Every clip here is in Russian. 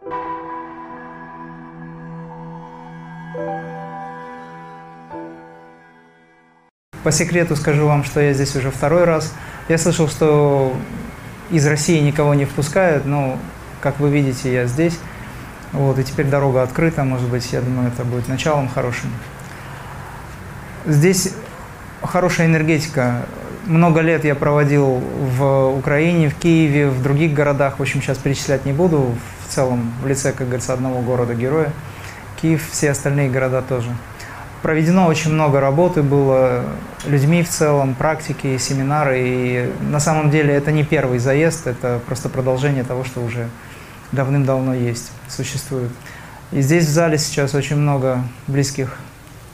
По секрету скажу вам, что я здесь уже второй раз. Я слышал, что из России никого не впускают, но, как вы видите, я здесь. Вот, и теперь дорога открыта, может быть, я думаю, это будет началом хорошим. Здесь хорошая энергетика. Много лет я проводил в Украине, в Киеве, в других городах. В общем, сейчас перечислять не буду. Целом, в лице, как говорится, одного города-героя. Киев, все остальные города тоже. Проведено очень много работы было людьми в целом, практики, семинары. И на самом деле это не первый заезд, это просто продолжение того, что уже давным-давно есть, существует. И здесь в зале сейчас очень много близких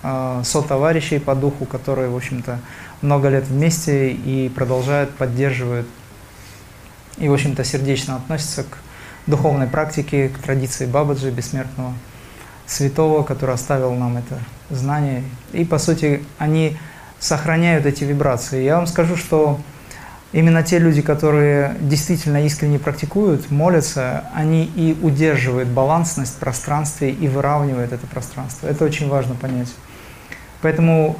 э, сотоварищей по духу, которые, в общем-то, много лет вместе и продолжают, поддерживают и, в общем-то, сердечно относятся к духовной практике, к традиции Бабаджи, бессмертного святого, который оставил нам это знание. И, по сути, они сохраняют эти вибрации. Я вам скажу, что именно те люди, которые действительно искренне практикуют, молятся, они и удерживают балансность в пространстве и выравнивают это пространство. Это очень важно понять. Поэтому,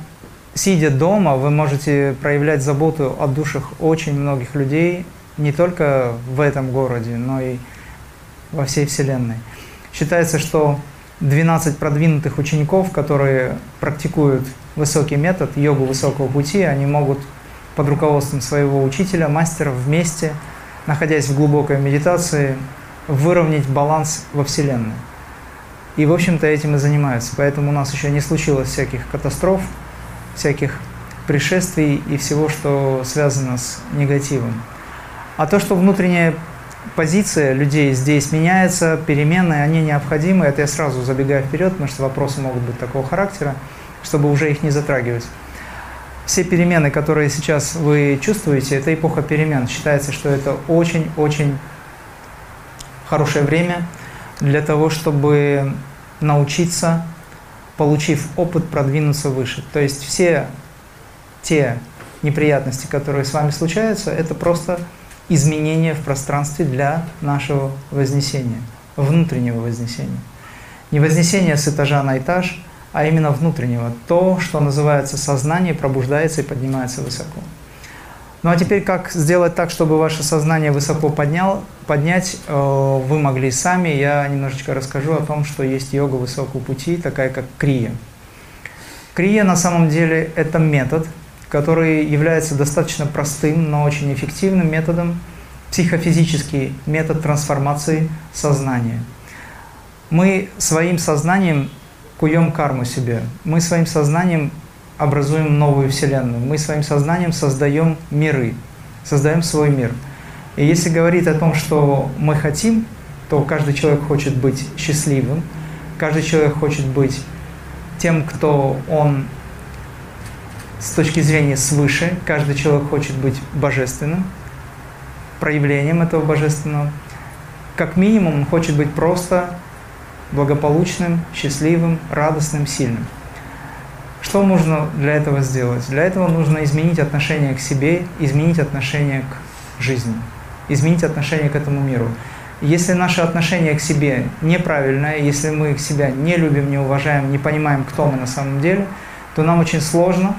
сидя дома, вы можете проявлять заботу о душах очень многих людей, не только в этом городе, но и во всей Вселенной. Считается, что 12 продвинутых учеников, которые практикуют высокий метод, йогу высокого пути, они могут под руководством своего учителя, мастера вместе, находясь в глубокой медитации, выровнять баланс во Вселенной. И, в общем-то, этим и занимаются. Поэтому у нас еще не случилось всяких катастроф, всяких пришествий и всего, что связано с негативом. А то, что внутренняя позиция людей здесь меняется, перемены, они необходимы. Это я сразу забегаю вперед, потому что вопросы могут быть такого характера, чтобы уже их не затрагивать. Все перемены, которые сейчас вы чувствуете, это эпоха перемен. Считается, что это очень-очень хорошее время для того, чтобы научиться, получив опыт, продвинуться выше. То есть все те неприятности, которые с вами случаются, это просто изменения в пространстве для нашего вознесения, внутреннего вознесения. Не вознесение с этажа на этаж, а именно внутреннего. То, что называется сознание, пробуждается и поднимается высоко. Ну а теперь как сделать так, чтобы ваше сознание высоко поднял, поднять, э, вы могли сами. Я немножечко расскажу о том, что есть йога высокого пути, такая как крия. Крия на самом деле это метод, который является достаточно простым, но очень эффективным методом, психофизический метод трансформации сознания. Мы своим сознанием куем карму себе, мы своим сознанием образуем новую вселенную, мы своим сознанием создаем миры, создаем свой мир. И если говорить о том, что мы хотим, то каждый человек хочет быть счастливым, каждый человек хочет быть тем, кто он с точки зрения свыше. Каждый человек хочет быть божественным, проявлением этого божественного. Как минимум он хочет быть просто благополучным, счастливым, радостным, сильным. Что нужно для этого сделать? Для этого нужно изменить отношение к себе, изменить отношение к жизни, изменить отношение к этому миру. Если наше отношение к себе неправильное, если мы себя не любим, не уважаем, не понимаем, кто мы на самом деле, то нам очень сложно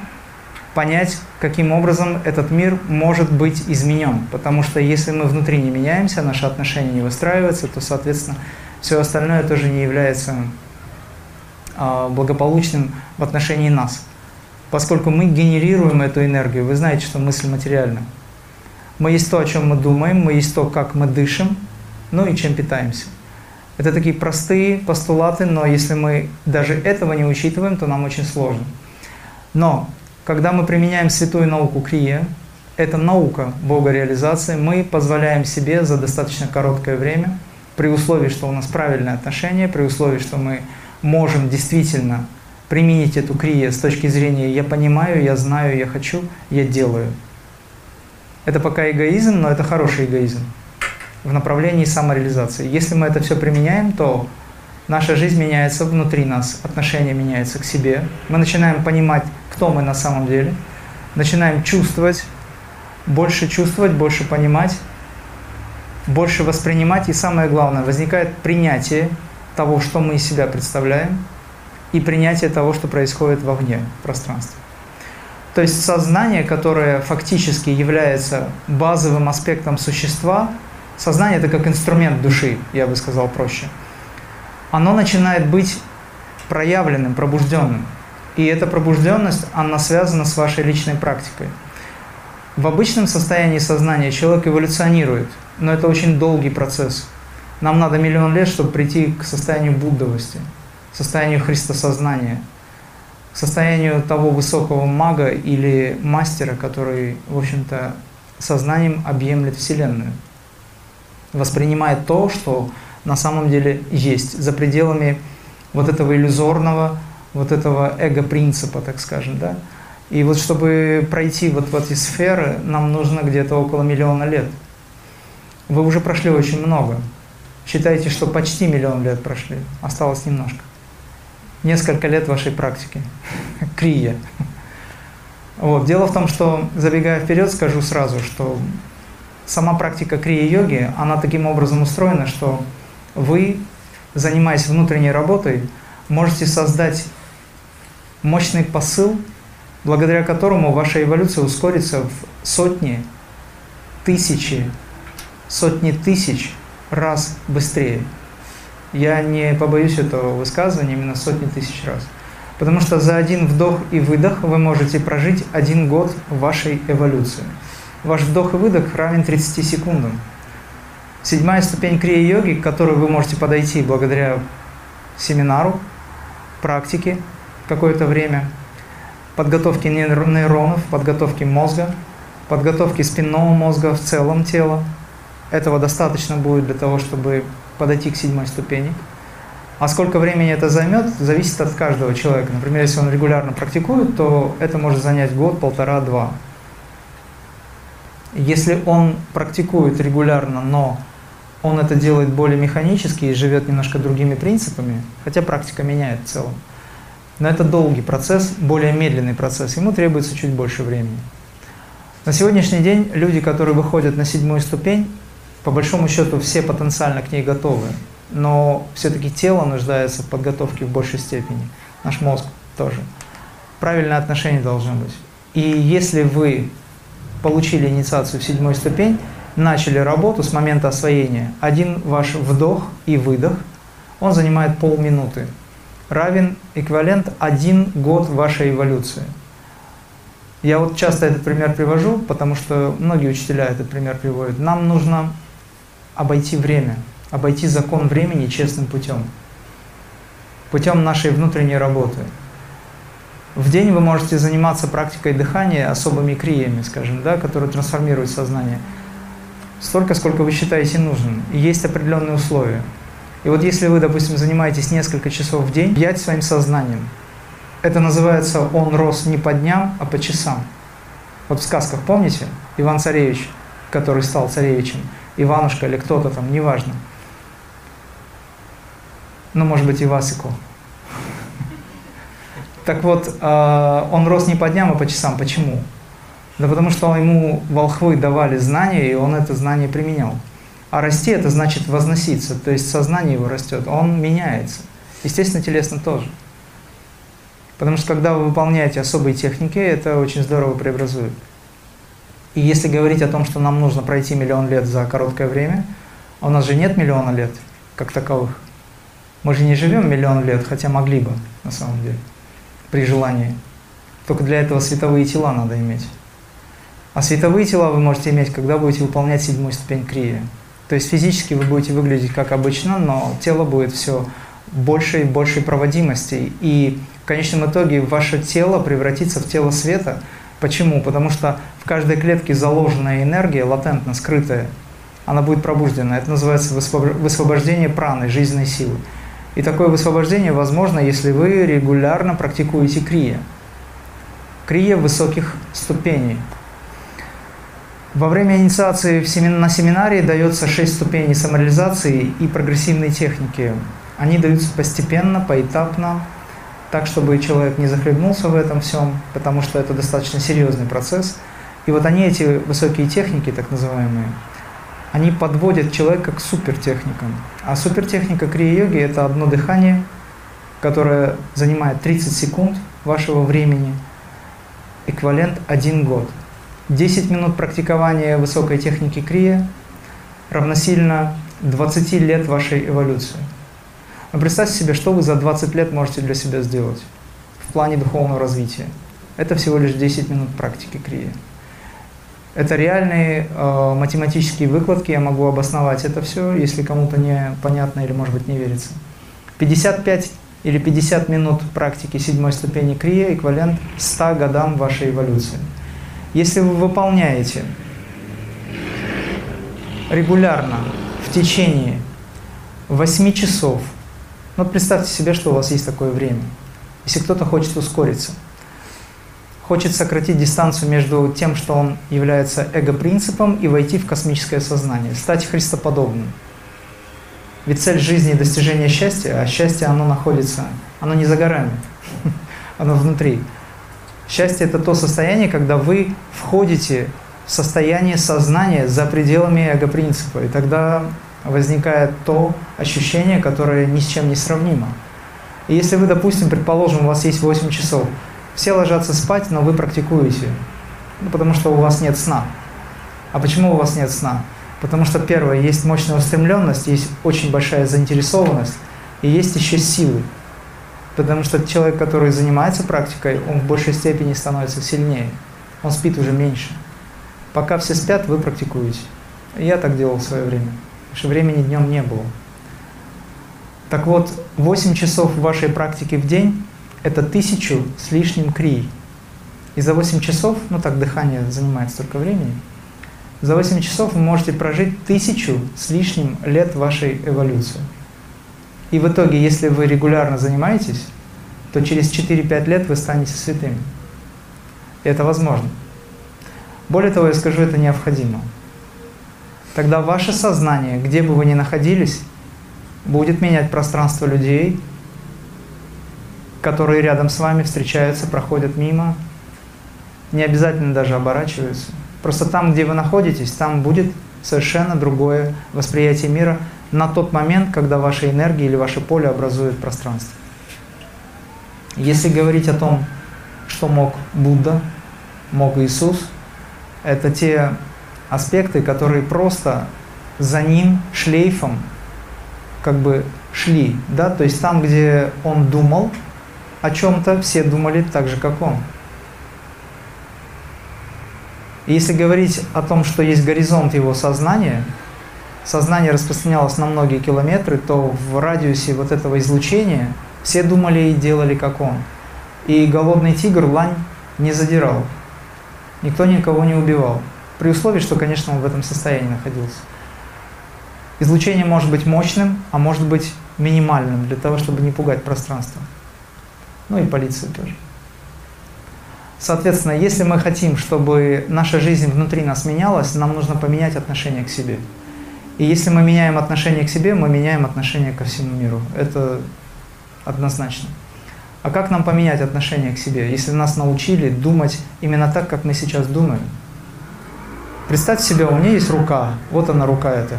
понять, каким образом этот мир может быть изменен. Потому что если мы внутри не меняемся, наши отношения не выстраиваются, то, соответственно, все остальное тоже не является а, благополучным в отношении нас. Поскольку мы генерируем эту энергию, вы знаете, что мысль материальна. Мы есть то, о чем мы думаем, мы есть то, как мы дышим, ну и чем питаемся. Это такие простые постулаты, но если мы даже этого не учитываем, то нам очень сложно. Но когда мы применяем святую науку Крия, это наука Бога реализации, мы позволяем себе за достаточно короткое время, при условии, что у нас правильное отношение, при условии, что мы можем действительно применить эту крию с точки зрения «я понимаю, я знаю, я хочу, я делаю». Это пока эгоизм, но это хороший эгоизм в направлении самореализации. Если мы это все применяем, то наша жизнь меняется внутри нас, отношение меняется к себе. Мы начинаем понимать, кто мы на самом деле, начинаем чувствовать, больше чувствовать, больше понимать, больше воспринимать, и самое главное, возникает принятие того, что мы из себя представляем, и принятие того, что происходит вовне, в пространстве. То есть сознание, которое фактически является базовым аспектом существа, сознание это как инструмент души, я бы сказал проще, оно начинает быть проявленным, пробужденным. И эта пробужденность, она связана с вашей личной практикой. В обычном состоянии сознания человек эволюционирует, но это очень долгий процесс. Нам надо миллион лет, чтобы прийти к состоянию буддовости, состоянию христосознания – состоянию того высокого мага или мастера, который, в общем-то, сознанием объемлет Вселенную, воспринимает то, что на самом деле есть, за пределами вот этого иллюзорного, вот этого эго-принципа, так скажем, да. И вот чтобы пройти вот в эти сферы, нам нужно где-то около миллиона лет. Вы уже прошли очень много. Считайте, что почти миллион лет прошли, осталось немножко несколько лет вашей практики. Крия. Вот. Дело в том, что, забегая вперед, скажу сразу, что сама практика крия-йоги, она таким образом устроена, что вы, занимаясь внутренней работой, можете создать мощный посыл, благодаря которому ваша эволюция ускорится в сотни, тысячи, сотни тысяч раз быстрее. Я не побоюсь этого высказывания именно сотни тысяч раз. Потому что за один вдох и выдох вы можете прожить один год вашей эволюции. Ваш вдох и выдох равен 30 секундам. Седьмая ступень крия-йоги, к которой вы можете подойти благодаря семинару, практике какое-то время, подготовке нейронов, подготовке мозга, подготовке спинного мозга в целом тела. Этого достаточно будет для того, чтобы подойти к седьмой ступени. А сколько времени это займет, зависит от каждого человека. Например, если он регулярно практикует, то это может занять год, полтора, два. Если он практикует регулярно, но он это делает более механически и живет немножко другими принципами, хотя практика меняет в целом, но это долгий процесс, более медленный процесс, ему требуется чуть больше времени. На сегодняшний день люди, которые выходят на седьмую ступень, по большому счету все потенциально к ней готовы, но все-таки тело нуждается в подготовке в большей степени, наш мозг тоже. Правильное отношение должно быть. И если вы получили инициацию в седьмой ступень, начали работу с момента освоения, один ваш вдох и выдох, он занимает полминуты, равен эквивалент один год вашей эволюции. Я вот часто этот пример привожу, потому что многие учителя этот пример приводят. Нам нужно обойти время, обойти закон времени честным путем, путем нашей внутренней работы. В день вы можете заниматься практикой дыхания особыми криями, скажем, да, которые трансформируют сознание. Столько, сколько вы считаете нужным. И есть определенные условия. И вот если вы, допустим, занимаетесь несколько часов в день, пять своим сознанием, это называется «он рос не по дням, а по часам». Вот в сказках, помните, Иван Царевич, который стал царевичем, Иванушка или кто-то там, неважно. Ну, может быть, и. Так вот, а, он рос не по дням, а по часам. Почему? Да потому что ему волхвы давали знания, и он это знание применял. А расти это значит возноситься, то есть сознание его растет, он меняется. Естественно, телесно тоже. Потому что когда вы выполняете особые техники, это очень здорово преобразует. И если говорить о том, что нам нужно пройти миллион лет за короткое время, а у нас же нет миллиона лет как таковых. Мы же не живем миллион лет, хотя могли бы, на самом деле, при желании. Только для этого световые тела надо иметь. А световые тела вы можете иметь, когда будете выполнять седьмую ступень крия. То есть физически вы будете выглядеть как обычно, но тело будет все больше и большей проводимости. И в конечном итоге ваше тело превратится в тело света – Почему? Потому что в каждой клетке заложенная энергия, латентно скрытая, она будет пробуждена. Это называется высвобождение праны, жизненной силы. И такое высвобождение возможно, если вы регулярно практикуете крия. Крия высоких ступеней. Во время инициации на семинаре дается шесть ступеней самореализации и прогрессивной техники. Они даются постепенно, поэтапно, так, чтобы человек не захлебнулся в этом всем, потому что это достаточно серьезный процесс. И вот они, эти высокие техники, так называемые, они подводят человека к супертехникам. А супертехника крия-йоги – это одно дыхание, которое занимает 30 секунд вашего времени, эквивалент 1 год. 10 минут практикования высокой техники крия равносильно 20 лет вашей эволюции. Но представьте себе, что вы за 20 лет можете для себя сделать в плане духовного развития. Это всего лишь 10 минут практики крия. Это реальные э, математические выкладки, я могу обосновать это все, если кому-то не понятно или, может быть, не верится. 55 или 50 минут практики седьмой ступени крия эквивалент 100 годам вашей эволюции. Если вы выполняете регулярно в течение 8 часов, ну представьте себе, что у вас есть такое время, если кто-то хочет ускориться – хочет сократить дистанцию между тем, что он является эго-принципом, и войти в космическое сознание, стать христоподобным. Ведь цель жизни – достижение счастья, а счастье, оно находится, оно не за горами, оно внутри. Счастье – это то состояние, когда вы входите в состояние сознания за пределами эго-принципа, и тогда возникает то ощущение, которое ни с чем не сравнимо. И если вы, допустим, предположим, у вас есть 8 часов, все ложатся спать, но вы практикуете, ну, потому что у вас нет сна. А почему у вас нет сна? Потому что, первое, есть мощная устремленность, есть очень большая заинтересованность, и есть еще силы. Потому что человек, который занимается практикой, он в большей степени становится сильнее. Он спит уже меньше. Пока все спят, вы практикуете. Я так делал в свое время, потому что времени днем не было. Так вот, 8 часов вашей практики в день это тысячу с лишним крий. И за 8 часов, ну так дыхание занимает столько времени, за 8 часов вы можете прожить тысячу с лишним лет вашей эволюции. И в итоге, если вы регулярно занимаетесь, то через 4-5 лет вы станете святыми. Это возможно. Более того, я скажу, это необходимо. Тогда ваше сознание, где бы вы ни находились, будет менять пространство людей, которые рядом с вами встречаются, проходят мимо, не обязательно даже оборачиваются. Просто там, где вы находитесь, там будет совершенно другое восприятие мира на тот момент, когда ваша энергия или ваше поле образует пространство. Если говорить о том, что мог Будда, мог Иисус, это те аспекты, которые просто за ним шлейфом как бы шли, да, то есть там, где он думал, о чем-то, все думали так же, как он. Если говорить о том, что есть горизонт его сознания, сознание распространялось на многие километры, то в радиусе вот этого излучения все думали и делали, как он. И голодный тигр лань не задирал. Никто никого не убивал. При условии, что, конечно, он в этом состоянии находился. Излучение может быть мощным, а может быть минимальным, для того, чтобы не пугать пространство ну и полицию тоже. Соответственно, если мы хотим, чтобы наша жизнь внутри нас менялась, нам нужно поменять отношение к себе. И если мы меняем отношение к себе, мы меняем отношение ко всему миру. Это однозначно. А как нам поменять отношение к себе, если нас научили думать именно так, как мы сейчас думаем? Представьте себе, у меня есть рука, вот она рука эта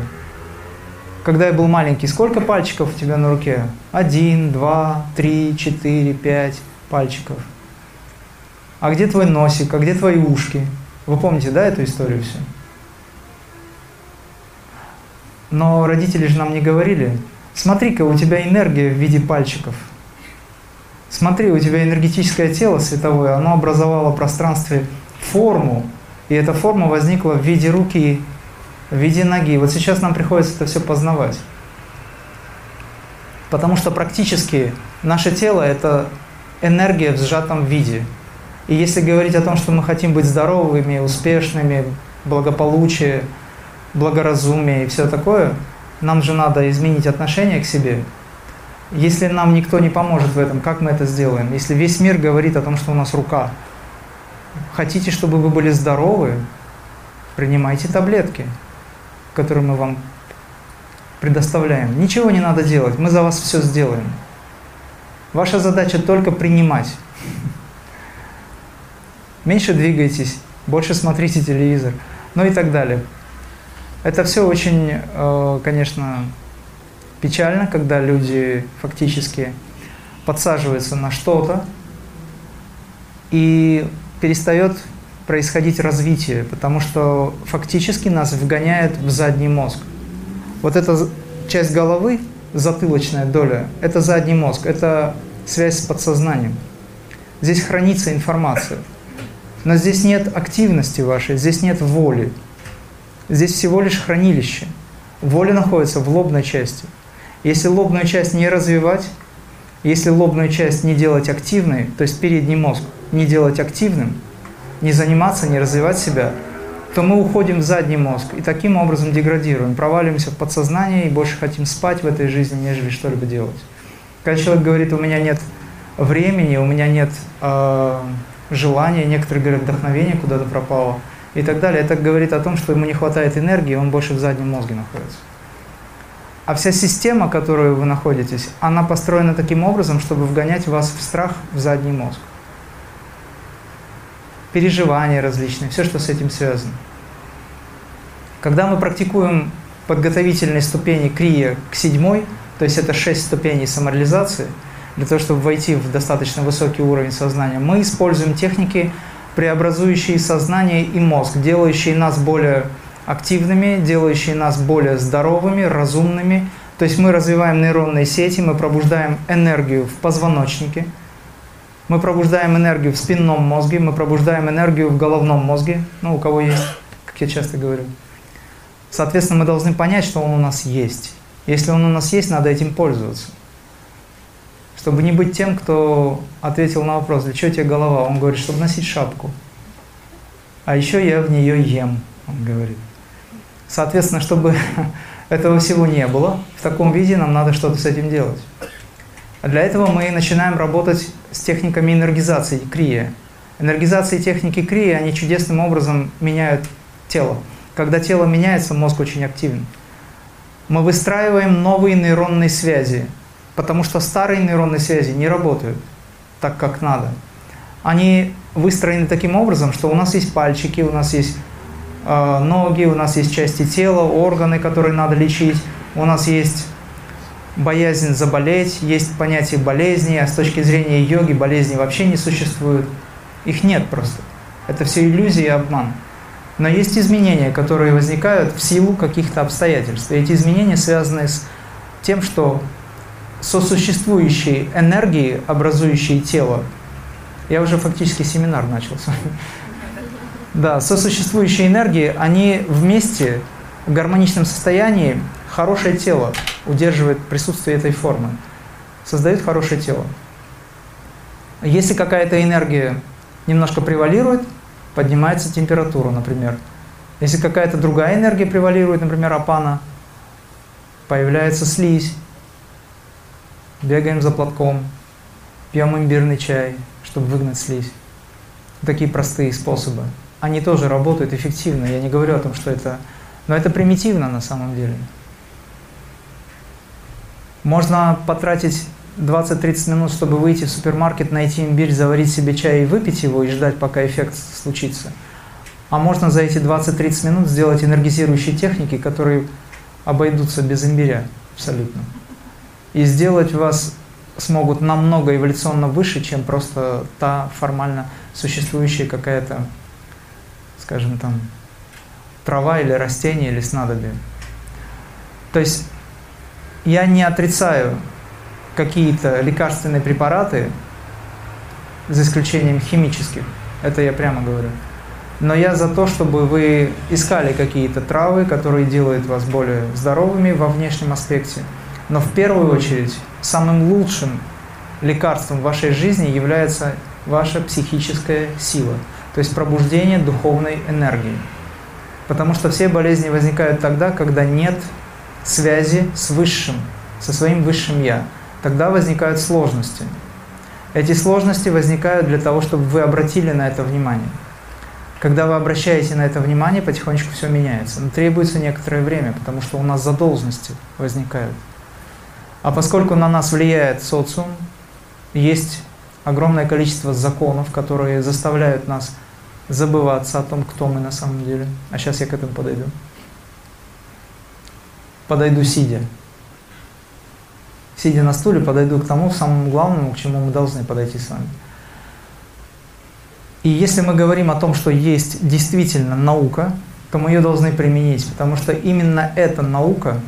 когда я был маленький, сколько пальчиков у тебя на руке? Один, два, три, четыре, пять пальчиков. А где твой носик, а где твои ушки? Вы помните, да, эту историю все? Но родители же нам не говорили, смотри-ка, у тебя энергия в виде пальчиков. Смотри, у тебя энергетическое тело световое, оно образовало в пространстве форму, и эта форма возникла в виде руки в виде ноги. Вот сейчас нам приходится это все познавать. Потому что практически наше тело – это энергия в сжатом виде. И если говорить о том, что мы хотим быть здоровыми, успешными, благополучие, благоразумие и все такое, нам же надо изменить отношение к себе. Если нам никто не поможет в этом, как мы это сделаем? Если весь мир говорит о том, что у нас рука, хотите, чтобы вы были здоровы, принимайте таблетки который мы вам предоставляем. Ничего не надо делать, мы за вас все сделаем. Ваша задача только принимать. Меньше двигайтесь, больше смотрите телевизор, ну и так далее. Это все очень, э, конечно, печально, когда люди фактически подсаживаются на что-то и перестает происходить развитие, потому что фактически нас вгоняет в задний мозг. Вот эта часть головы, затылочная доля, это задний мозг, это связь с подсознанием. Здесь хранится информация. Но здесь нет активности вашей, здесь нет воли. Здесь всего лишь хранилище. Воля находится в лобной части. Если лобную часть не развивать, если лобную часть не делать активной, то есть передний мозг не делать активным, не заниматься, не развивать себя, то мы уходим в задний мозг и таким образом деградируем, проваливаемся в подсознание и больше хотим спать в этой жизни, нежели что-либо делать. Когда человек говорит, у меня нет времени, у меня нет э, желания, некоторые говорят, вдохновение куда-то пропало и так далее, это говорит о том, что ему не хватает энергии, он больше в заднем мозге находится. А вся система, в которой вы находитесь, она построена таким образом, чтобы вгонять вас в страх в задний мозг переживания различные, все, что с этим связано. Когда мы практикуем подготовительные ступени крия к седьмой, то есть это шесть ступеней самореализации, для того, чтобы войти в достаточно высокий уровень сознания, мы используем техники, преобразующие сознание и мозг, делающие нас более активными, делающие нас более здоровыми, разумными. То есть мы развиваем нейронные сети, мы пробуждаем энергию в позвоночнике – мы пробуждаем энергию в спинном мозге, мы пробуждаем энергию в головном мозге, ну, у кого есть, как я часто говорю. Соответственно, мы должны понять, что он у нас есть. Если он у нас есть, надо этим пользоваться. Чтобы не быть тем, кто ответил на вопрос, для чего тебе голова? Он говорит, чтобы носить шапку. А еще я в нее ем, он говорит. Соответственно, чтобы этого всего не было, в таком виде нам надо что-то с этим делать. А для этого мы начинаем работать с техниками энергизации крия. Энергизации техники крия, они чудесным образом меняют тело. Когда тело меняется, мозг очень активен. Мы выстраиваем новые нейронные связи, потому что старые нейронные связи не работают так, как надо. Они выстроены таким образом, что у нас есть пальчики, у нас есть э, ноги, у нас есть части тела, органы, которые надо лечить, у нас есть боязнь заболеть, есть понятие болезни, а с точки зрения йоги болезни вообще не существует. Их нет просто. Это все иллюзия и обман. Но есть изменения, которые возникают в силу каких-то обстоятельств. И эти изменения связаны с тем, что сосуществующие энергии, образующие тело, я уже фактически семинар начал с вами. Да, сосуществующие энергии, они вместе в гармоничном состоянии хорошее тело удерживает присутствие этой формы, создает хорошее тело. Если какая-то энергия немножко превалирует, поднимается температура, например. Если какая-то другая энергия превалирует, например, апана, появляется слизь, бегаем за платком, пьем имбирный чай, чтобы выгнать слизь. Такие простые способы. Они тоже работают эффективно. Я не говорю о том, что это... Но это примитивно на самом деле. Можно потратить 20-30 минут, чтобы выйти в супермаркет, найти имбирь, заварить себе чай и выпить его, и ждать, пока эффект случится. А можно за эти 20-30 минут сделать энергизирующие техники, которые обойдутся без имбиря абсолютно. И сделать вас смогут намного эволюционно выше, чем просто та формально существующая какая-то, скажем там, трава или растение или снадобье. То есть я не отрицаю какие-то лекарственные препараты, за исключением химических, это я прямо говорю. Но я за то, чтобы вы искали какие-то травы, которые делают вас более здоровыми во внешнем аспекте. Но в первую очередь самым лучшим лекарством в вашей жизни является ваша психическая сила, то есть пробуждение духовной энергии. Потому что все болезни возникают тогда, когда нет связи с Высшим, со своим Высшим Я, тогда возникают сложности. Эти сложности возникают для того, чтобы вы обратили на это внимание. Когда вы обращаете на это внимание, потихонечку все меняется. Но требуется некоторое время, потому что у нас задолженности возникают. А поскольку на нас влияет социум, есть огромное количество законов, которые заставляют нас забываться о том, кто мы на самом деле. А сейчас я к этому подойду. подойду сидя. Сидя на стуле, подойду к тому самому главному, к чему мы должны подойти с вами. И если мы говорим о том, что есть действительно наука, то мы ее должны применить, потому что именно эта наука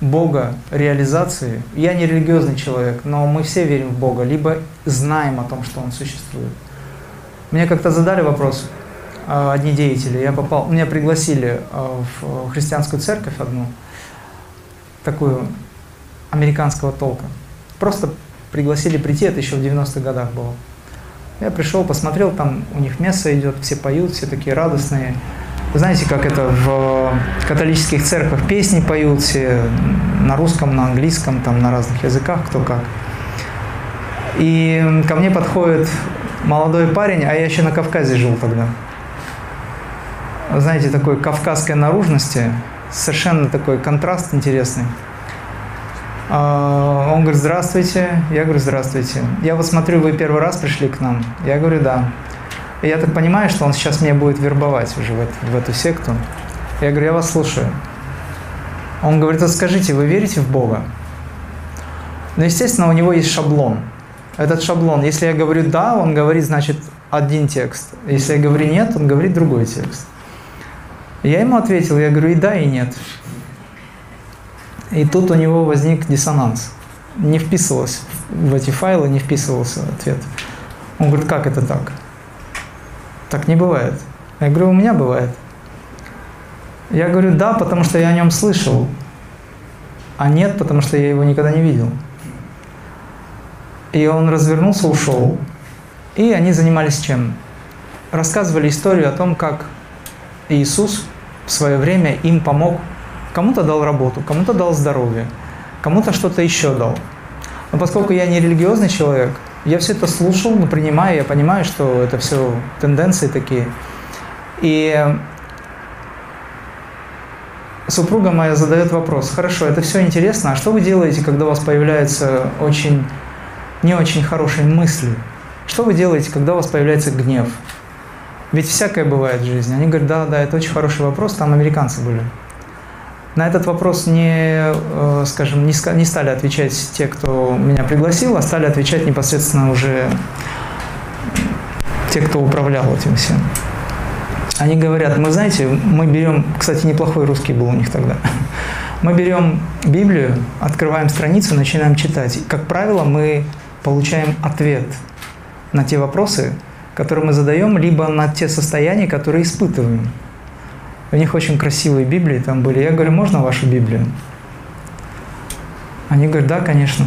Бога реализации. Я не религиозный человек, но мы все верим в Бога, либо знаем о том, что Он существует. Мне как-то задали вопрос э, одни деятели. Я попал, меня пригласили э, в христианскую церковь одну, такую американского толка. Просто пригласили прийти, это еще в 90-х годах было. Я пришел, посмотрел, там у них место идет, все поют, все такие радостные. Знаете, как это в католических церквях песни поют все на русском, на английском, там на разных языках, кто как. И ко мне подходит молодой парень, а я еще на Кавказе жил тогда. Знаете, такой кавказской наружности, совершенно такой контраст интересный. А, он говорит, здравствуйте. Я говорю, здравствуйте. Я вот смотрю, вы первый раз пришли к нам. Я говорю, да. Я так понимаю, что он сейчас меня будет вербовать уже в эту, в эту секту. Я говорю, я вас слушаю. Он говорит, а скажите, вы верите в Бога? Ну, естественно, у него есть шаблон. Этот шаблон, если я говорю «да», он говорит, значит, один текст. Если я говорю «нет», он говорит другой текст. Я ему ответил, я говорю и «да», и «нет». И тут у него возник диссонанс. Не вписывалось в эти файлы, не вписывался ответ. Он говорит, как это так? Так не бывает. Я говорю, у меня бывает. Я говорю, да, потому что я о нем слышал, а нет, потому что я его никогда не видел. И он развернулся, ушел. И они занимались чем? Рассказывали историю о том, как Иисус в свое время им помог Кому-то дал работу, кому-то дал здоровье, кому-то что-то еще дал. Но поскольку я не религиозный человек, я все это слушал, но принимаю, я понимаю, что это все тенденции такие. И супруга моя задает вопрос, хорошо, это все интересно, а что вы делаете, когда у вас появляются очень, не очень хорошие мысли? Что вы делаете, когда у вас появляется гнев? Ведь всякое бывает в жизни. Они говорят, да, да, это очень хороший вопрос, там американцы были. На этот вопрос не, э, скажем, не стали отвечать те, кто меня пригласил, а стали отвечать непосредственно уже те, кто управлял этим всем. Они говорят, мы знаете, мы берем, кстати, неплохой русский был у них тогда, мы берем Библию, открываем страницу, начинаем читать. Как правило, мы получаем ответ на те вопросы, которые мы задаем, либо на те состояния, которые испытываем. У них очень красивые Библии там были. Я говорю, можно вашу Библию? Они говорят, да, конечно.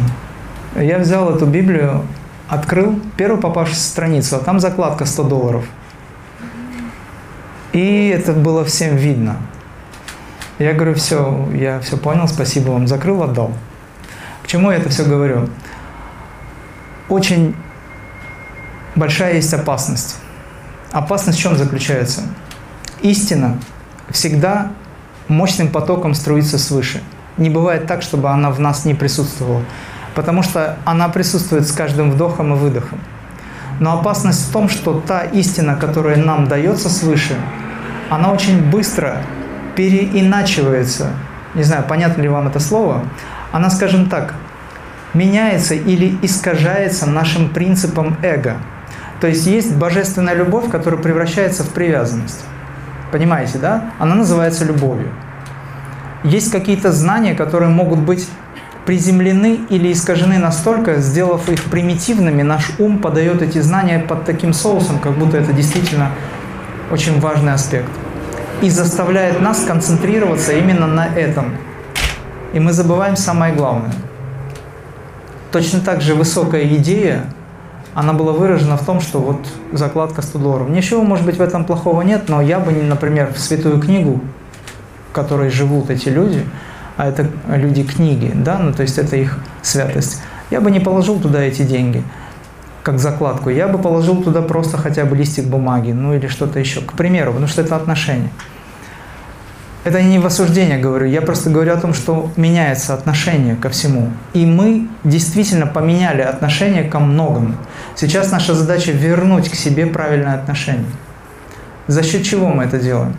Я взял эту Библию, открыл первую попавшуюся страницу, а там закладка 100 долларов. И это было всем видно. Я говорю, все, я все понял, спасибо вам, закрыл, отдал. К чему я это все говорю? Очень большая есть опасность. Опасность в чем заключается? Истина всегда мощным потоком струится свыше. Не бывает так, чтобы она в нас не присутствовала, потому что она присутствует с каждым вдохом и выдохом. Но опасность в том, что та истина, которая нам дается свыше, она очень быстро переиначивается. Не знаю, понятно ли вам это слово. Она, скажем так, меняется или искажается нашим принципом эго. То есть есть божественная любовь, которая превращается в привязанность. Понимаете, да? Она называется любовью. Есть какие-то знания, которые могут быть приземлены или искажены настолько, сделав их примитивными, наш ум подает эти знания под таким соусом, как будто это действительно очень важный аспект. И заставляет нас концентрироваться именно на этом. И мы забываем самое главное. Точно так же высокая идея она была выражена в том, что вот закладка 100 долларов. Ничего, может быть, в этом плохого нет, но я бы, например, в святую книгу, в которой живут эти люди, а это люди книги, да, ну то есть это их святость, я бы не положил туда эти деньги как закладку, я бы положил туда просто хотя бы листик бумаги, ну или что-то еще, к примеру, потому что это отношения. Это не в осуждение говорю, я просто говорю о том, что меняется отношение ко всему. И мы действительно поменяли отношение ко многому. Сейчас наша задача вернуть к себе правильное отношение. За счет чего мы это делаем?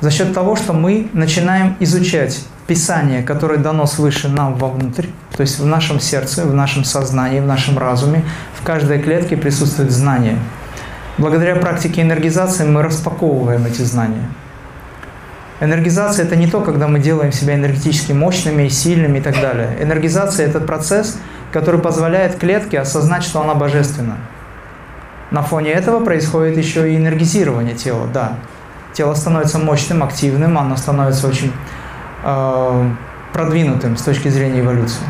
За счет того, что мы начинаем изучать Писание, которое дано свыше нам вовнутрь, то есть в нашем сердце, в нашем сознании, в нашем разуме, в каждой клетке присутствует знание. Благодаря практике энергизации мы распаковываем эти знания. Энергизация – это не то, когда мы делаем себя энергетически мощными, сильными и так далее. Энергизация – это процесс, который позволяет клетке осознать, что она божественна. На фоне этого происходит еще и энергизирование тела, да. Тело становится мощным, активным, оно становится очень э, продвинутым с точки зрения эволюции.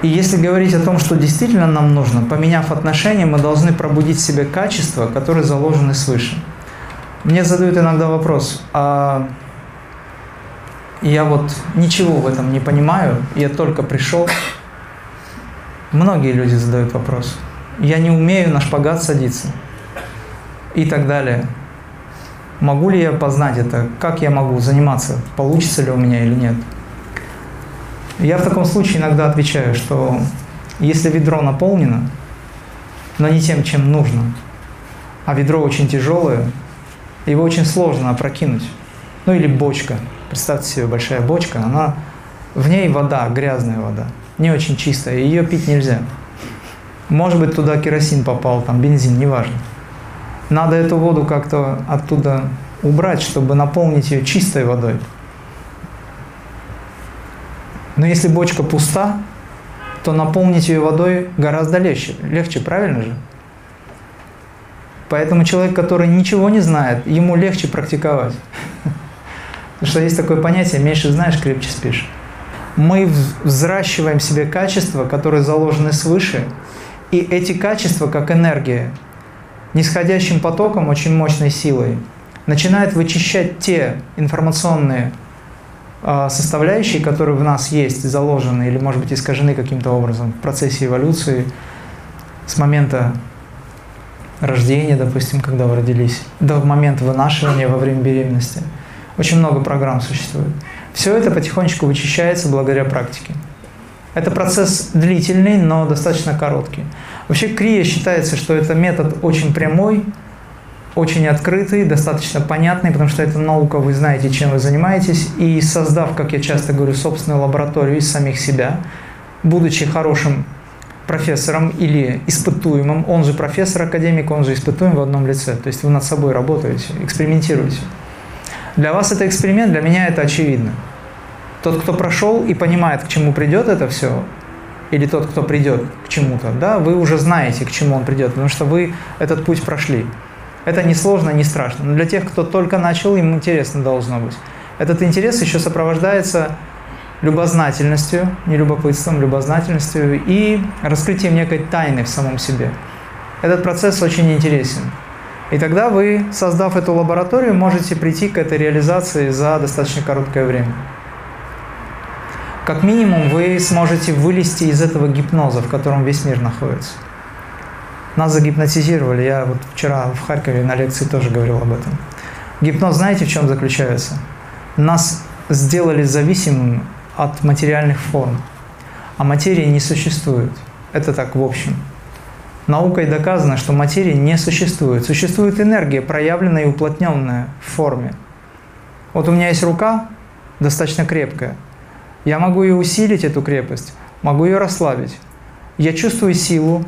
И если говорить о том, что действительно нам нужно, поменяв отношения, мы должны пробудить в себе качества, которые заложены свыше. Мне задают иногда вопрос, а я вот ничего в этом не понимаю, я только пришел. Многие люди задают вопрос. Я не умею на шпагат садиться и так далее. Могу ли я познать это? Как я могу заниматься? Получится ли у меня или нет? Я в таком случае иногда отвечаю, что если ведро наполнено, но не тем, чем нужно, а ведро очень тяжелое, его очень сложно опрокинуть. Ну или бочка. Представьте себе большая бочка, она в ней вода, грязная вода, не очень чистая, ее пить нельзя. Может быть, туда керосин попал, там бензин, неважно. Надо эту воду как-то оттуда убрать, чтобы наполнить ее чистой водой. Но если бочка пуста, то наполнить ее водой гораздо легче. Легче, правильно же? Поэтому человек, который ничего не знает, ему легче практиковать. Потому что есть такое понятие «меньше знаешь, крепче спишь». Мы взращиваем себе качества, которые заложены свыше, и эти качества, как энергия, нисходящим потоком, очень мощной силой, начинает вычищать те информационные а, составляющие, которые в нас есть, заложены или, может быть, искажены каким-то образом в процессе эволюции с момента рождения, допустим, когда вы родились, до момента вынашивания во время беременности. Очень много программ существует. Все это потихонечку вычищается благодаря практике. Это процесс длительный, но достаточно короткий. Вообще крия считается, что это метод очень прямой, очень открытый, достаточно понятный, потому что это наука, вы знаете, чем вы занимаетесь. И создав, как я часто говорю, собственную лабораторию из самих себя, будучи хорошим профессором или испытуемым, он же профессор, академик, он же испытуем в одном лице. То есть вы над собой работаете, экспериментируете. Для вас это эксперимент, для меня это очевидно. Тот, кто прошел и понимает, к чему придет это все, или тот, кто придет к чему-то, да, вы уже знаете, к чему он придет, потому что вы этот путь прошли. Это не сложно, не страшно. Но для тех, кто только начал, им интересно должно быть. Этот интерес еще сопровождается любознательностью, не любопытством, любознательностью и раскрытием некой тайны в самом себе. Этот процесс очень интересен. И тогда вы, создав эту лабораторию, можете прийти к этой реализации за достаточно короткое время как минимум вы сможете вылезти из этого гипноза, в котором весь мир находится. Нас загипнотизировали. Я вот вчера в Харькове на лекции тоже говорил об этом. Гипноз знаете, в чем заключается? Нас сделали зависимым от материальных форм, а материи не существует. Это так в общем. Наукой доказано, что материи не существует. Существует энергия, проявленная и уплотненная в форме. Вот у меня есть рука, достаточно крепкая – я могу ее усилить, эту крепость, могу ее расслабить. Я чувствую силу,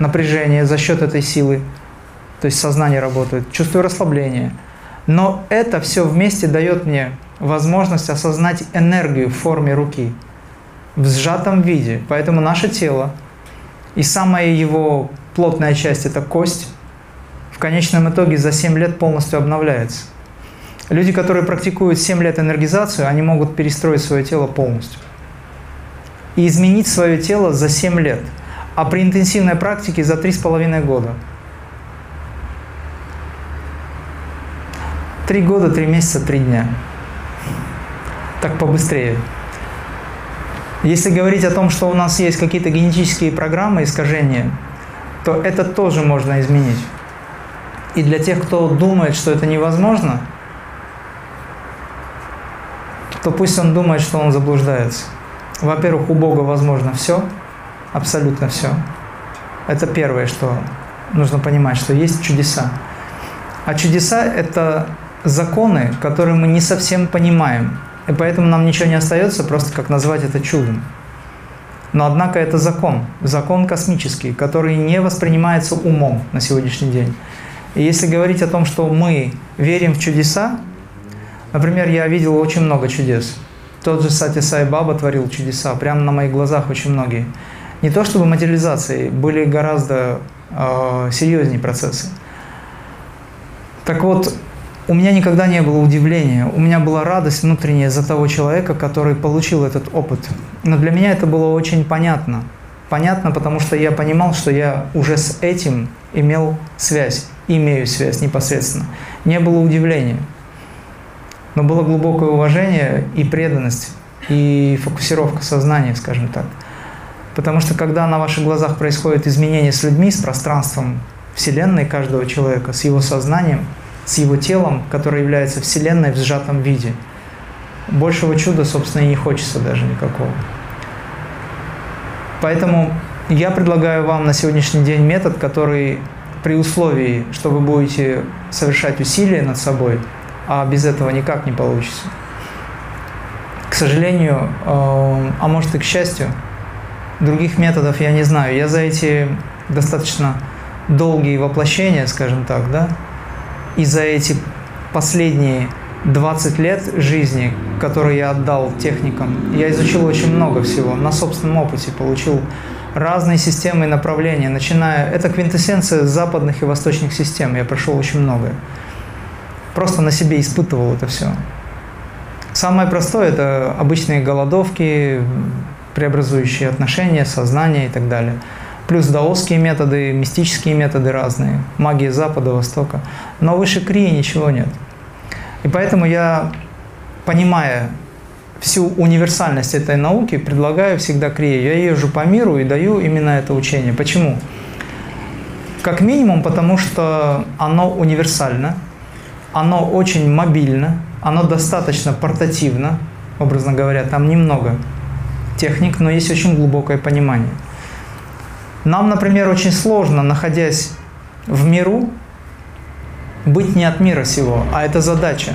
напряжение за счет этой силы, то есть сознание работает, чувствую расслабление. Но это все вместе дает мне возможность осознать энергию в форме руки, в сжатом виде. Поэтому наше тело и самая его плотная часть – это кость, в конечном итоге за 7 лет полностью обновляется. Люди, которые практикуют 7 лет энергизацию, они могут перестроить свое тело полностью. И изменить свое тело за 7 лет. А при интенсивной практике за 3,5 года. 3 года, 3 месяца, 3 дня. Так побыстрее. Если говорить о том, что у нас есть какие-то генетические программы, искажения, то это тоже можно изменить. И для тех, кто думает, что это невозможно – то пусть он думает, что он заблуждается. Во-первых, у Бога возможно все, абсолютно все. Это первое, что нужно понимать, что есть чудеса. А чудеса – это законы, которые мы не совсем понимаем. И поэтому нам ничего не остается, просто как назвать это чудом. Но однако это закон, закон космический, который не воспринимается умом на сегодняшний день. И если говорить о том, что мы верим в чудеса, например, я видел очень много чудес. Тот же Сати Сай Баба творил чудеса, прямо на моих глазах очень многие. Не то чтобы материализации, были гораздо э, серьезнее процессы. Так вот, у меня никогда не было удивления, у меня была радость внутренняя за того человека, который получил этот опыт. Но для меня это было очень понятно. Понятно, потому что я понимал, что я уже с этим имел связь, имею связь непосредственно. Не было удивления, но было глубокое уважение и преданность, и фокусировка сознания, скажем так. Потому что когда на ваших глазах происходит изменение с людьми, с пространством Вселенной каждого человека, с его сознанием – с его телом, которое является Вселенной в сжатом виде. Большего чуда, собственно, и не хочется даже никакого. Поэтому я предлагаю вам на сегодняшний день метод, который при условии, что вы будете совершать усилия над собой, а без этого никак не получится. К сожалению, э, а может и к счастью, других методов я не знаю. Я за эти достаточно долгие воплощения, скажем так, да, и за эти последние 20 лет жизни, которые я отдал техникам, я изучил очень много всего, на собственном опыте получил разные системы и направления, начиная... Это квинтэссенция западных и восточных систем, я прошел очень многое. Просто на себе испытывал это все. Самое простое – это обычные голодовки, преобразующие отношения, сознание и так далее – плюс даосские методы, мистические методы разные, магия Запада, Востока. Но выше Крии ничего нет. И поэтому я, понимая всю универсальность этой науки, предлагаю всегда Крию. Я езжу по миру и даю именно это учение. Почему? Как минимум, потому что оно универсально, оно очень мобильно, оно достаточно портативно, образно говоря, там немного техник, но есть очень глубокое понимание – нам, например, очень сложно, находясь в миру, быть не от мира сего, а это задача.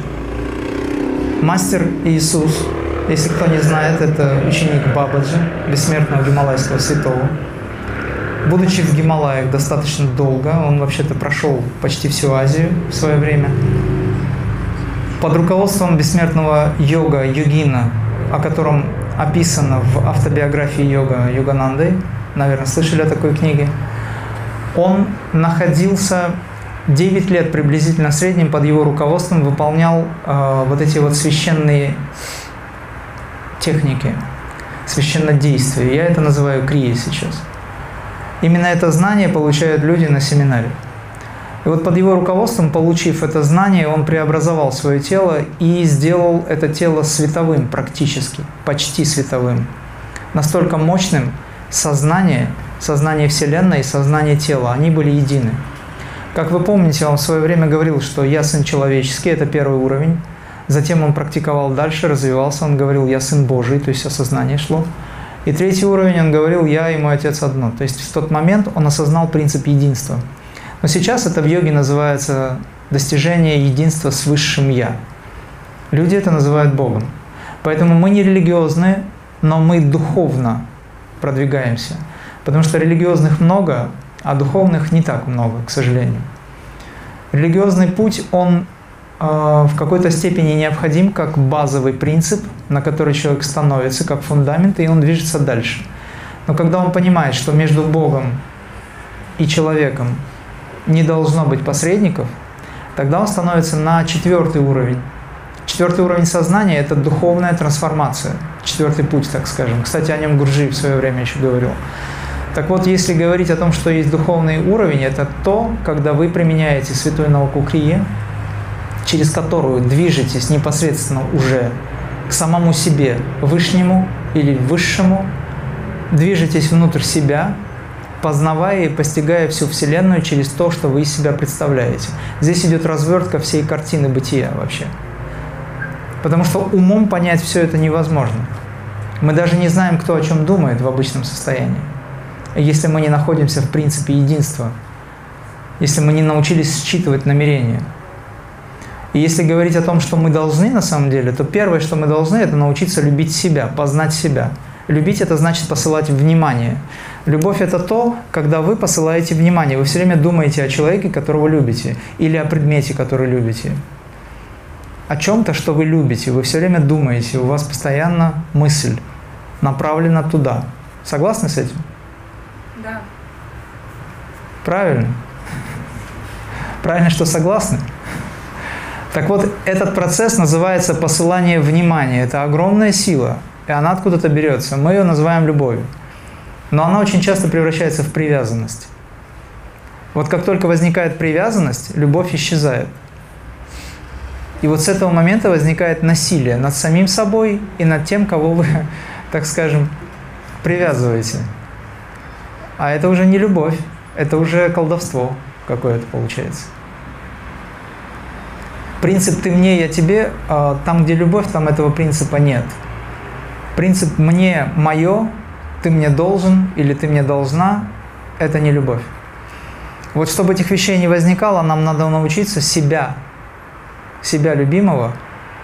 Мастер Иисус, если кто не знает, это ученик Бабаджи, бессмертного гималайского святого. Будучи в Гималаях достаточно долго, он вообще-то прошел почти всю Азию в свое время, под руководством бессмертного йога, йогина, о котором описано в автобиографии йога Йогананды, наверное, слышали о такой книге. Он находился 9 лет приблизительно в среднем под его руководством, выполнял э, вот эти вот священные техники, священнодействия. Я это называю крия сейчас. Именно это знание получают люди на семинаре. И вот под его руководством, получив это знание, он преобразовал свое тело и сделал это тело световым практически, почти световым. Настолько мощным, сознание, сознание Вселенной и сознание тела, они были едины. Как вы помните, он в свое время говорил, что «я сын человеческий», это первый уровень. Затем он практиковал дальше, развивался, он говорил «я сын Божий», то есть осознание шло. И третий уровень он говорил «я и мой отец одно». То есть в тот момент он осознал принцип единства. Но сейчас это в йоге называется достижение единства с высшим «я». Люди это называют Богом. Поэтому мы не религиозные, но мы духовно продвигаемся. Потому что религиозных много, а духовных не так много, к сожалению. Религиозный путь, он э, в какой-то степени необходим как базовый принцип, на который человек становится, как фундамент, и он движется дальше. Но когда он понимает, что между Богом и человеком не должно быть посредников, тогда он становится на четвертый уровень. Четвертый уровень сознания – это духовная трансформация – четвертый путь, так скажем. Кстати, о нем Гурджи в свое время еще говорил. Так вот, если говорить о том, что есть духовный уровень, это то, когда вы применяете святую науку Крия, через которую движетесь непосредственно уже к самому себе, вышнему или высшему, движетесь внутрь себя, познавая и постигая всю Вселенную через то, что вы из себя представляете. Здесь идет развертка всей картины бытия вообще. Потому что умом понять все это невозможно. Мы даже не знаем, кто о чем думает в обычном состоянии. Если мы не находимся в принципе единства, если мы не научились считывать намерения. И если говорить о том, что мы должны на самом деле, то первое, что мы должны, это научиться любить себя, познать себя. Любить – это значит посылать внимание. Любовь – это то, когда вы посылаете внимание. Вы все время думаете о человеке, которого любите, или о предмете, который любите. О чем-то, что вы любите. Вы все время думаете, у вас постоянно мысль направлена туда. Согласны с этим? Да. Правильно. Правильно, что согласны? Так вот, этот процесс называется посылание внимания. Это огромная сила, и она откуда-то берется. Мы ее называем любовью. Но она очень часто превращается в привязанность. Вот как только возникает привязанность, любовь исчезает. И вот с этого момента возникает насилие над самим собой и над тем, кого вы, так скажем, привязываете. А это уже не любовь, это уже колдовство какое-то получается. Принцип «ты мне, я тебе», а, там, где любовь, там этого принципа нет. Принцип «мне, мое», «ты мне должен» или «ты мне должна» – это не любовь. Вот чтобы этих вещей не возникало, нам надо научиться себя, себя любимого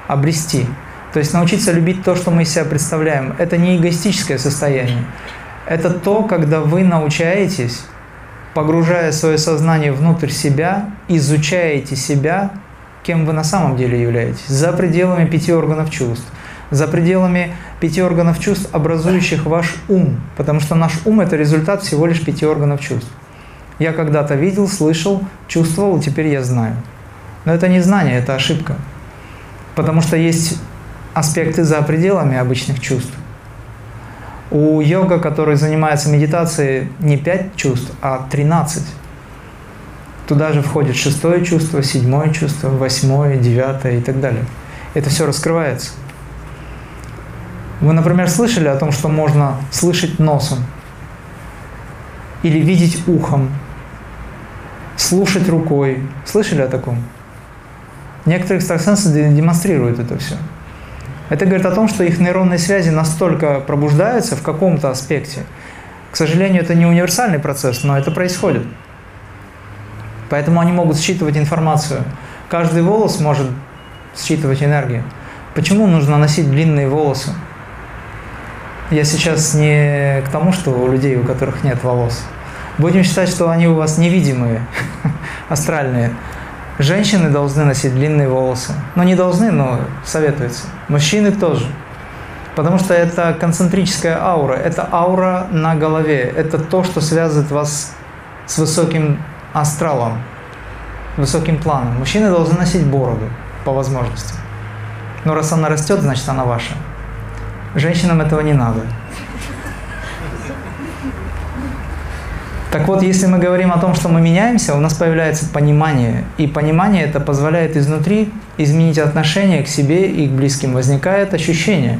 обрести. То есть научиться любить то, что мы из себя представляем. Это не эгоистическое состояние. Это то, когда вы научаетесь, погружая свое сознание внутрь себя, изучаете себя, кем вы на самом деле являетесь, за пределами пяти органов чувств, за пределами пяти органов чувств, образующих ваш ум, потому что наш ум – это результат всего лишь пяти органов чувств. Я когда-то видел, слышал, чувствовал, и теперь я знаю. Но это не знание, это ошибка. Потому что есть аспекты за пределами обычных чувств. У йога, который занимается медитацией, не пять чувств, а тринадцать. Туда же входит шестое чувство, седьмое чувство, восьмое, девятое и так далее. Это все раскрывается. Вы, например, слышали о том, что можно слышать носом или видеть ухом, слушать рукой. Слышали о таком? Некоторые экстрасенсы демонстрируют это все. Это говорит о том, что их нейронные связи настолько пробуждаются в каком-то аспекте. К сожалению, это не универсальный процесс, но это происходит. Поэтому они могут считывать информацию. Каждый волос может считывать энергию. Почему нужно носить длинные волосы? Я сейчас не к тому, что у людей, у которых нет волос. Будем считать, что они у вас невидимые, астральные. Женщины должны носить длинные волосы. Но не должны, но советуется. Мужчины тоже. Потому что это концентрическая аура. Это аура на голове. Это то, что связывает вас с высоким астралом, высоким планом. Мужчины должны носить бороду по возможности. Но раз она растет, значит она ваша. Женщинам этого не надо. Так вот, если мы говорим о том, что мы меняемся, у нас появляется понимание. И понимание это позволяет изнутри изменить отношение к себе и к близким. Возникает ощущение.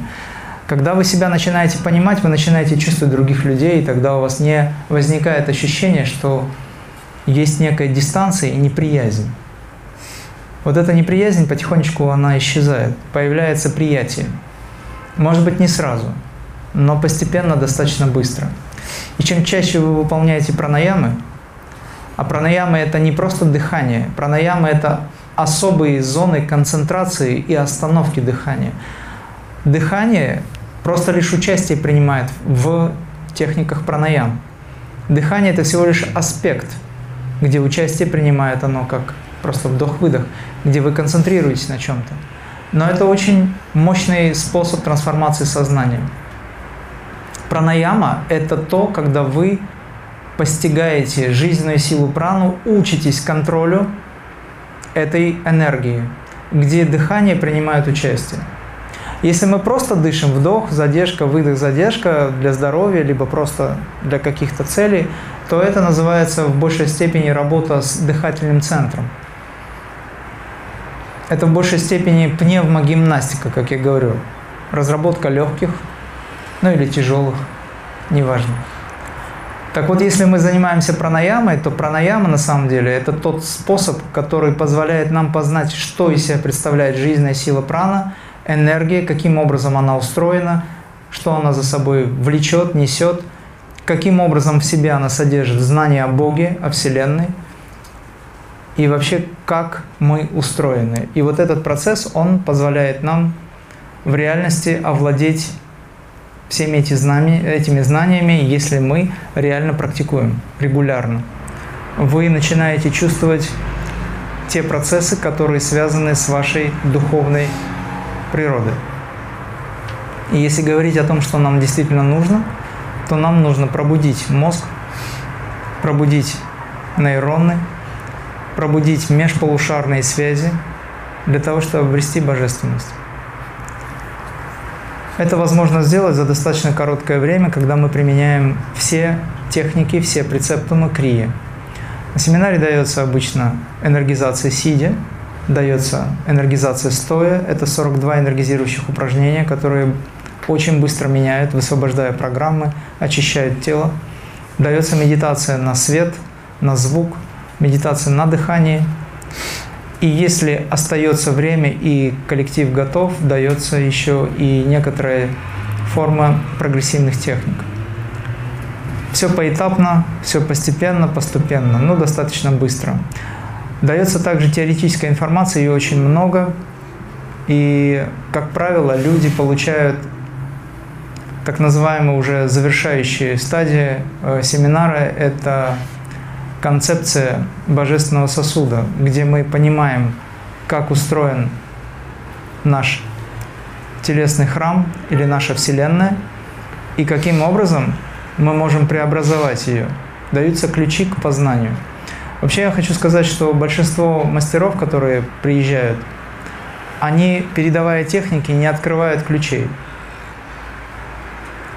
Когда вы себя начинаете понимать, вы начинаете чувствовать других людей, и тогда у вас не возникает ощущение, что есть некая дистанция и неприязнь. Вот эта неприязнь потихонечку она исчезает, появляется приятие. Может быть не сразу, но постепенно достаточно быстро. И чем чаще вы выполняете пранаямы, а пранаямы это не просто дыхание, пранаямы это особые зоны концентрации и остановки дыхания. Дыхание просто лишь участие принимает в техниках пранаям. Дыхание это всего лишь аспект – где участие принимает оно как просто вдох-выдох, где вы концентрируетесь на чем-то. Но это очень мощный способ трансформации сознания. Пранаяма – это то, когда вы постигаете жизненную силу прану, учитесь контролю этой энергии, где дыхание принимает участие. Если мы просто дышим, вдох, задержка, выдох, задержка для здоровья, либо просто для каких-то целей, то это называется в большей степени работа с дыхательным центром. Это в большей степени пневмогимнастика, как я говорю. Разработка легких, ну или тяжелых, неважно. Так вот, если мы занимаемся пранаямой, то пранаяма на самом деле это тот способ, который позволяет нам познать, что из себя представляет жизненная сила прана – энергия, каким образом она устроена, что она за собой влечет, несет, каким образом в себе она содержит знание о Боге, о Вселенной. и вообще как мы устроены. И вот этот процесс, он позволяет нам в реальности овладеть всеми эти знами, этими знаниями, если мы реально практикуем регулярно. Вы начинаете чувствовать те процессы, которые связаны с вашей духовной природой. И если говорить о том, что нам действительно нужно, то нам нужно пробудить мозг, пробудить нейроны, пробудить межполушарные связи для того, чтобы обрести божественность. Это возможно сделать за достаточно короткое время, когда мы применяем все техники, все прецептумы крии. На семинаре дается обычно энергизация сидя, дается энергизация стоя. Это 42 энергизирующих упражнения, которые очень быстро меняют, высвобождая программы, очищают тело. Дается медитация на свет, на звук, медитация на дыхание. И если остается время и коллектив готов, дается еще и некоторая форма прогрессивных техник. Все поэтапно, все постепенно, постепенно, но достаточно быстро. Дается также теоретическая информация, ее очень много. И, как правило, люди получают так называемые уже завершающие стадии э, семинара – это концепция божественного сосуда, где мы понимаем, как устроен наш телесный храм или наша Вселенная, и каким образом мы можем преобразовать ее. Даются ключи к познанию. Вообще я хочу сказать, что большинство мастеров, которые приезжают, они, передавая техники, не открывают ключей.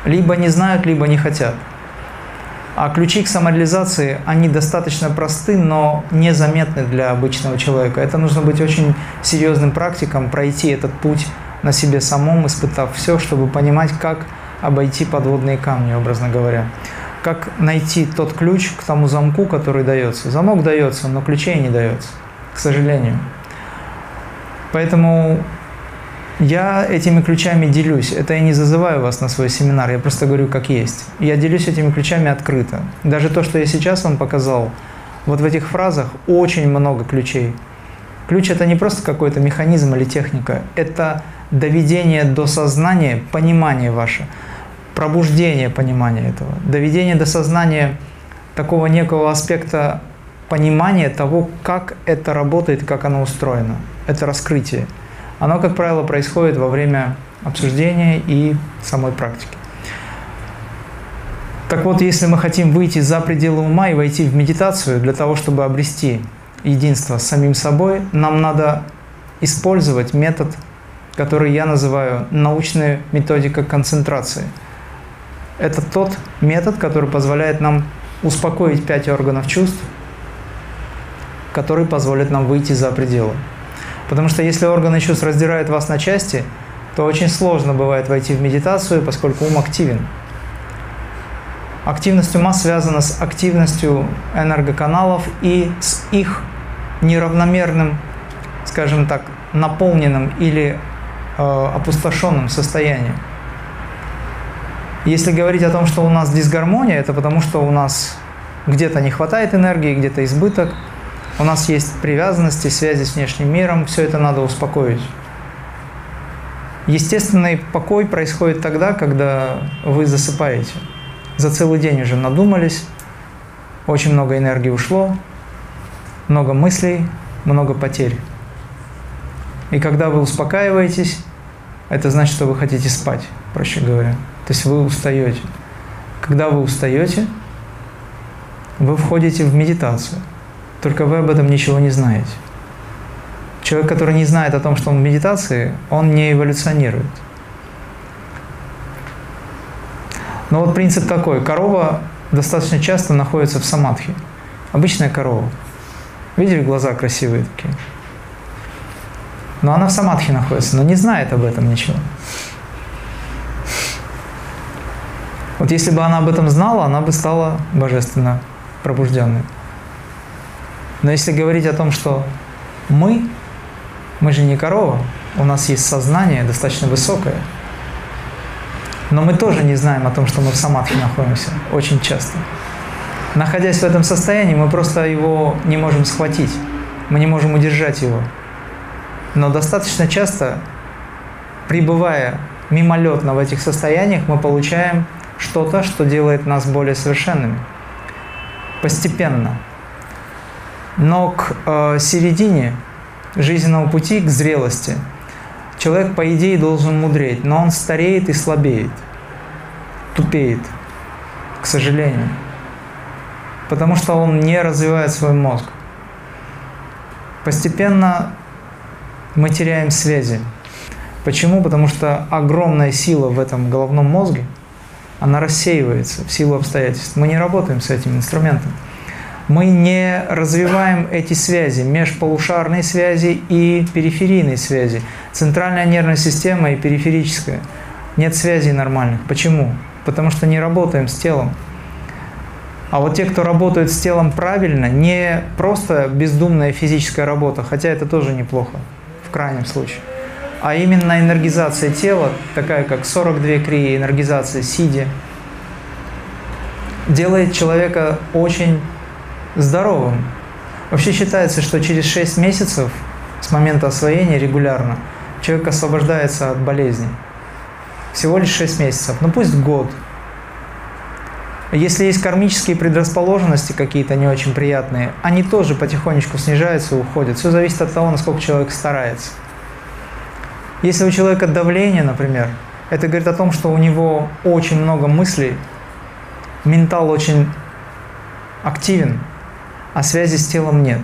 Либо не знают, либо не хотят. А ключи к самореализации, они достаточно просты, но незаметны для обычного человека. Это нужно быть очень серьезным практиком, пройти этот путь на себе самом, испытав все, чтобы понимать, как обойти подводные камни, образно говоря. Как найти тот ключ к тому замку, который дается. Замок дается, но ключей не дается, к сожалению. Поэтому я этими ключами делюсь. Это я не зазываю вас на свой семинар, я просто говорю, как есть. Я делюсь этими ключами открыто. Даже то, что я сейчас вам показал, вот в этих фразах очень много ключей. Ключ – это не просто какой-то механизм или техника, это доведение до сознания, понимание ваше, пробуждение понимания этого, доведение до сознания такого некого аспекта понимания того, как это работает, как оно устроено. Это раскрытие оно, как правило, происходит во время обсуждения и самой практики. Так вот, если мы хотим выйти за пределы ума и войти в медитацию для того, чтобы обрести единство с самим собой, нам надо использовать метод, который я называю научная методика концентрации. Это тот метод, который позволяет нам успокоить пять органов чувств, который позволит нам выйти за пределы. Потому что если органы чувств раздирают вас на части, то очень сложно бывает войти в медитацию, поскольку ум активен. Активность ума связана с активностью энергоканалов и с их неравномерным, скажем так, наполненным или э, опустошенным состоянием. Если говорить о том, что у нас дисгармония, это потому что у нас где-то не хватает энергии, где-то избыток – у нас есть привязанности, связи с внешним миром, все это надо успокоить. Естественный покой происходит тогда, когда вы засыпаете. За целый день уже надумались, очень много энергии ушло, много мыслей, много потерь. И когда вы успокаиваетесь, это значит, что вы хотите спать, проще говоря. То есть вы устаете. Когда вы устаете, вы входите в медитацию – только вы об этом ничего не знаете. Человек, который не знает о том, что он в медитации, он не эволюционирует. Но вот принцип такой. Корова достаточно часто находится в самадхи. Обычная корова. Видели, глаза красивые такие? Но она в самадхи находится, но не знает об этом ничего. Вот если бы она об этом знала, она бы стала божественно пробужденной. Но если говорить о том, что мы, мы же не корова, у нас есть сознание достаточно высокое, но мы тоже не знаем о том, что мы в самадхи находимся очень часто. Находясь в этом состоянии, мы просто его не можем схватить. мы не можем удержать его. Но достаточно часто, пребывая мимолетно в этих состояниях, мы получаем что-то, что делает нас более совершенными. Постепенно. Но к э, середине жизненного пути, к зрелости, человек, по идее, должен мудреть, но он стареет и слабеет, тупеет, к сожалению, потому что он не развивает свой мозг. Постепенно мы теряем связи. Почему? Потому что огромная сила в этом головном мозге, она рассеивается в силу обстоятельств. Мы не работаем с этим инструментом. Мы не развиваем эти связи, межполушарные связи и периферийные связи. Центральная нервная система и периферическая. Нет связей нормальных. Почему? Потому что не работаем с телом. А вот те, кто работают с телом правильно, не просто бездумная физическая работа, хотя это тоже неплохо в крайнем случае, а именно энергизация тела, такая как 42 крии, энергизация сидя, делает человека очень здоровым. Вообще считается, что через 6 месяцев с момента освоения регулярно человек освобождается от болезней. Всего лишь 6 месяцев, ну пусть год – если есть кармические предрасположенности какие-то не очень приятные, они тоже потихонечку снижаются и уходят. Все зависит от того, насколько человек старается. Если у человека давление, например, это говорит о том, что у него очень много мыслей, ментал очень активен, а связи с телом нет.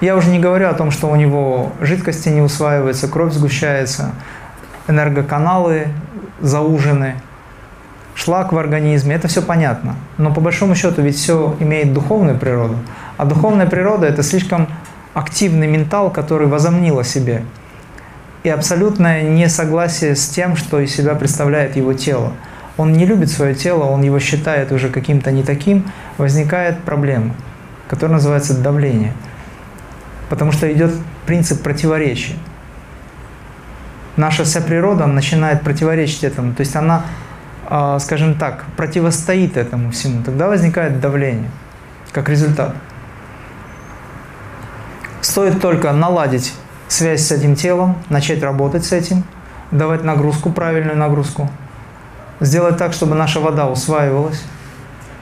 Я уже не говорю о том, что у него жидкости не усваиваются, кровь сгущается, энергоканалы заужены – шлак в организме, это все понятно. Но по большому счету ведь все имеет духовную природу. А духовная природа – это слишком активный ментал, который возомнил о себе. И абсолютное несогласие с тем, что из себя представляет его тело. Он не любит свое тело, он его считает уже каким-то не таким, возникает проблема, которая называется давление. Потому что идет принцип противоречия. Наша вся природа начинает противоречить этому. То есть она а, скажем так, противостоит этому всему, тогда возникает давление как результат. Стоит только наладить связь с этим телом, начать работать с этим, давать нагрузку, правильную нагрузку, сделать так, чтобы наша вода усваивалась,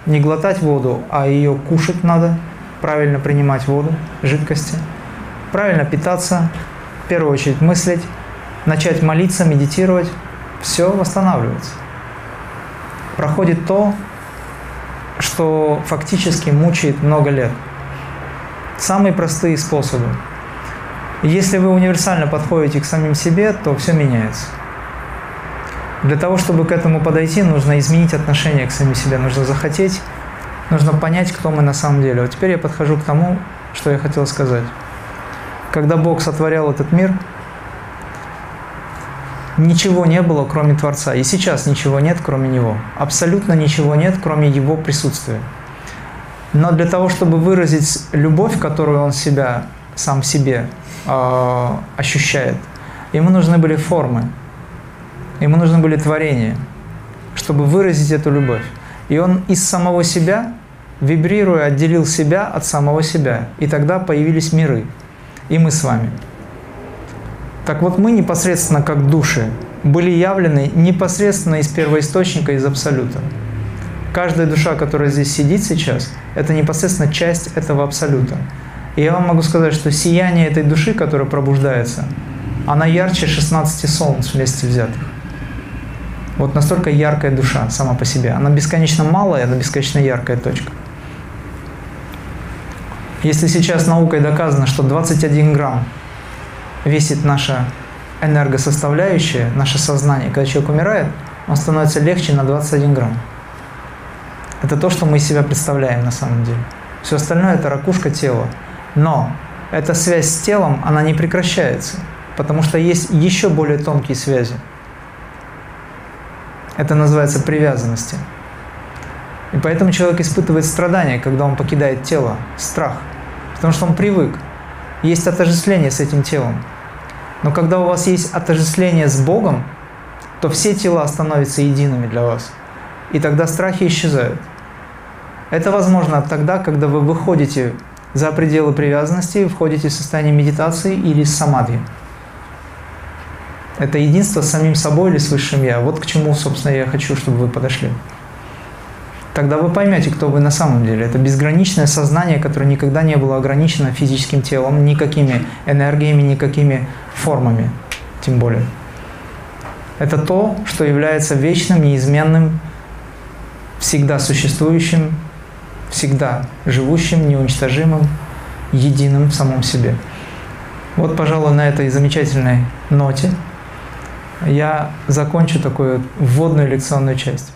не глотать воду, а ее кушать надо, правильно принимать воду, жидкости, правильно питаться, в первую очередь мыслить, начать молиться, медитировать, все восстанавливается. Проходит то, что фактически мучает много лет. Самые простые способы. Если вы универсально подходите к самим себе, то все меняется. Для того, чтобы к этому подойти, нужно изменить отношение к самим себе, нужно захотеть, нужно понять, кто мы на самом деле. Вот теперь я подхожу к тому, что я хотел сказать. Когда Бог сотворял этот мир – ничего не было, кроме Творца. И сейчас ничего нет, кроме Него. Абсолютно ничего нет, кроме Его присутствия. Но для того, чтобы выразить любовь, которую Он себя, сам себе э, ощущает, ему нужны были формы, ему нужны были творения, чтобы выразить эту любовь. И он из самого себя, вибрируя, отделил себя от самого себя. И тогда появились миры. И мы с вами – так вот мы непосредственно как души были явлены непосредственно из первоисточника, из Абсолюта. Каждая душа, которая здесь сидит сейчас, это непосредственно часть этого Абсолюта. И я вам могу сказать, что сияние этой души, которая пробуждается, она ярче 16 солнц вместе взятых. Вот настолько яркая душа сама по себе. Она бесконечно малая, она бесконечно яркая точка. Если сейчас наукой доказано, что 21 грамм весит наша энергосоставляющая, наше сознание. Когда человек умирает, он становится легче на 21 грамм. Это то, что мы из себя представляем на самом деле. Все остальное – это ракушка тела. Но эта связь с телом, она не прекращается, потому что есть еще более тонкие связи. Это называется привязанности. И поэтому человек испытывает страдания, когда он покидает тело, страх, потому что он привык – есть отождествление с этим телом. Но когда у вас есть отождествление с Богом, то все тела становятся едиными для вас. И тогда страхи исчезают. Это возможно тогда, когда вы выходите за пределы привязанности, входите в состояние медитации или самадхи. Это единство с самим собой или с высшим Я. Вот к чему, собственно, я хочу, чтобы вы подошли. Тогда вы поймете, кто вы на самом деле. Это безграничное сознание, которое никогда не было ограничено физическим телом, никакими энергиями, никакими формами, тем более. Это то, что является вечным, неизменным, всегда существующим, всегда живущим, неуничтожимым, единым в самом себе. Вот, пожалуй, на этой замечательной ноте я закончу такую вводную лекционную часть.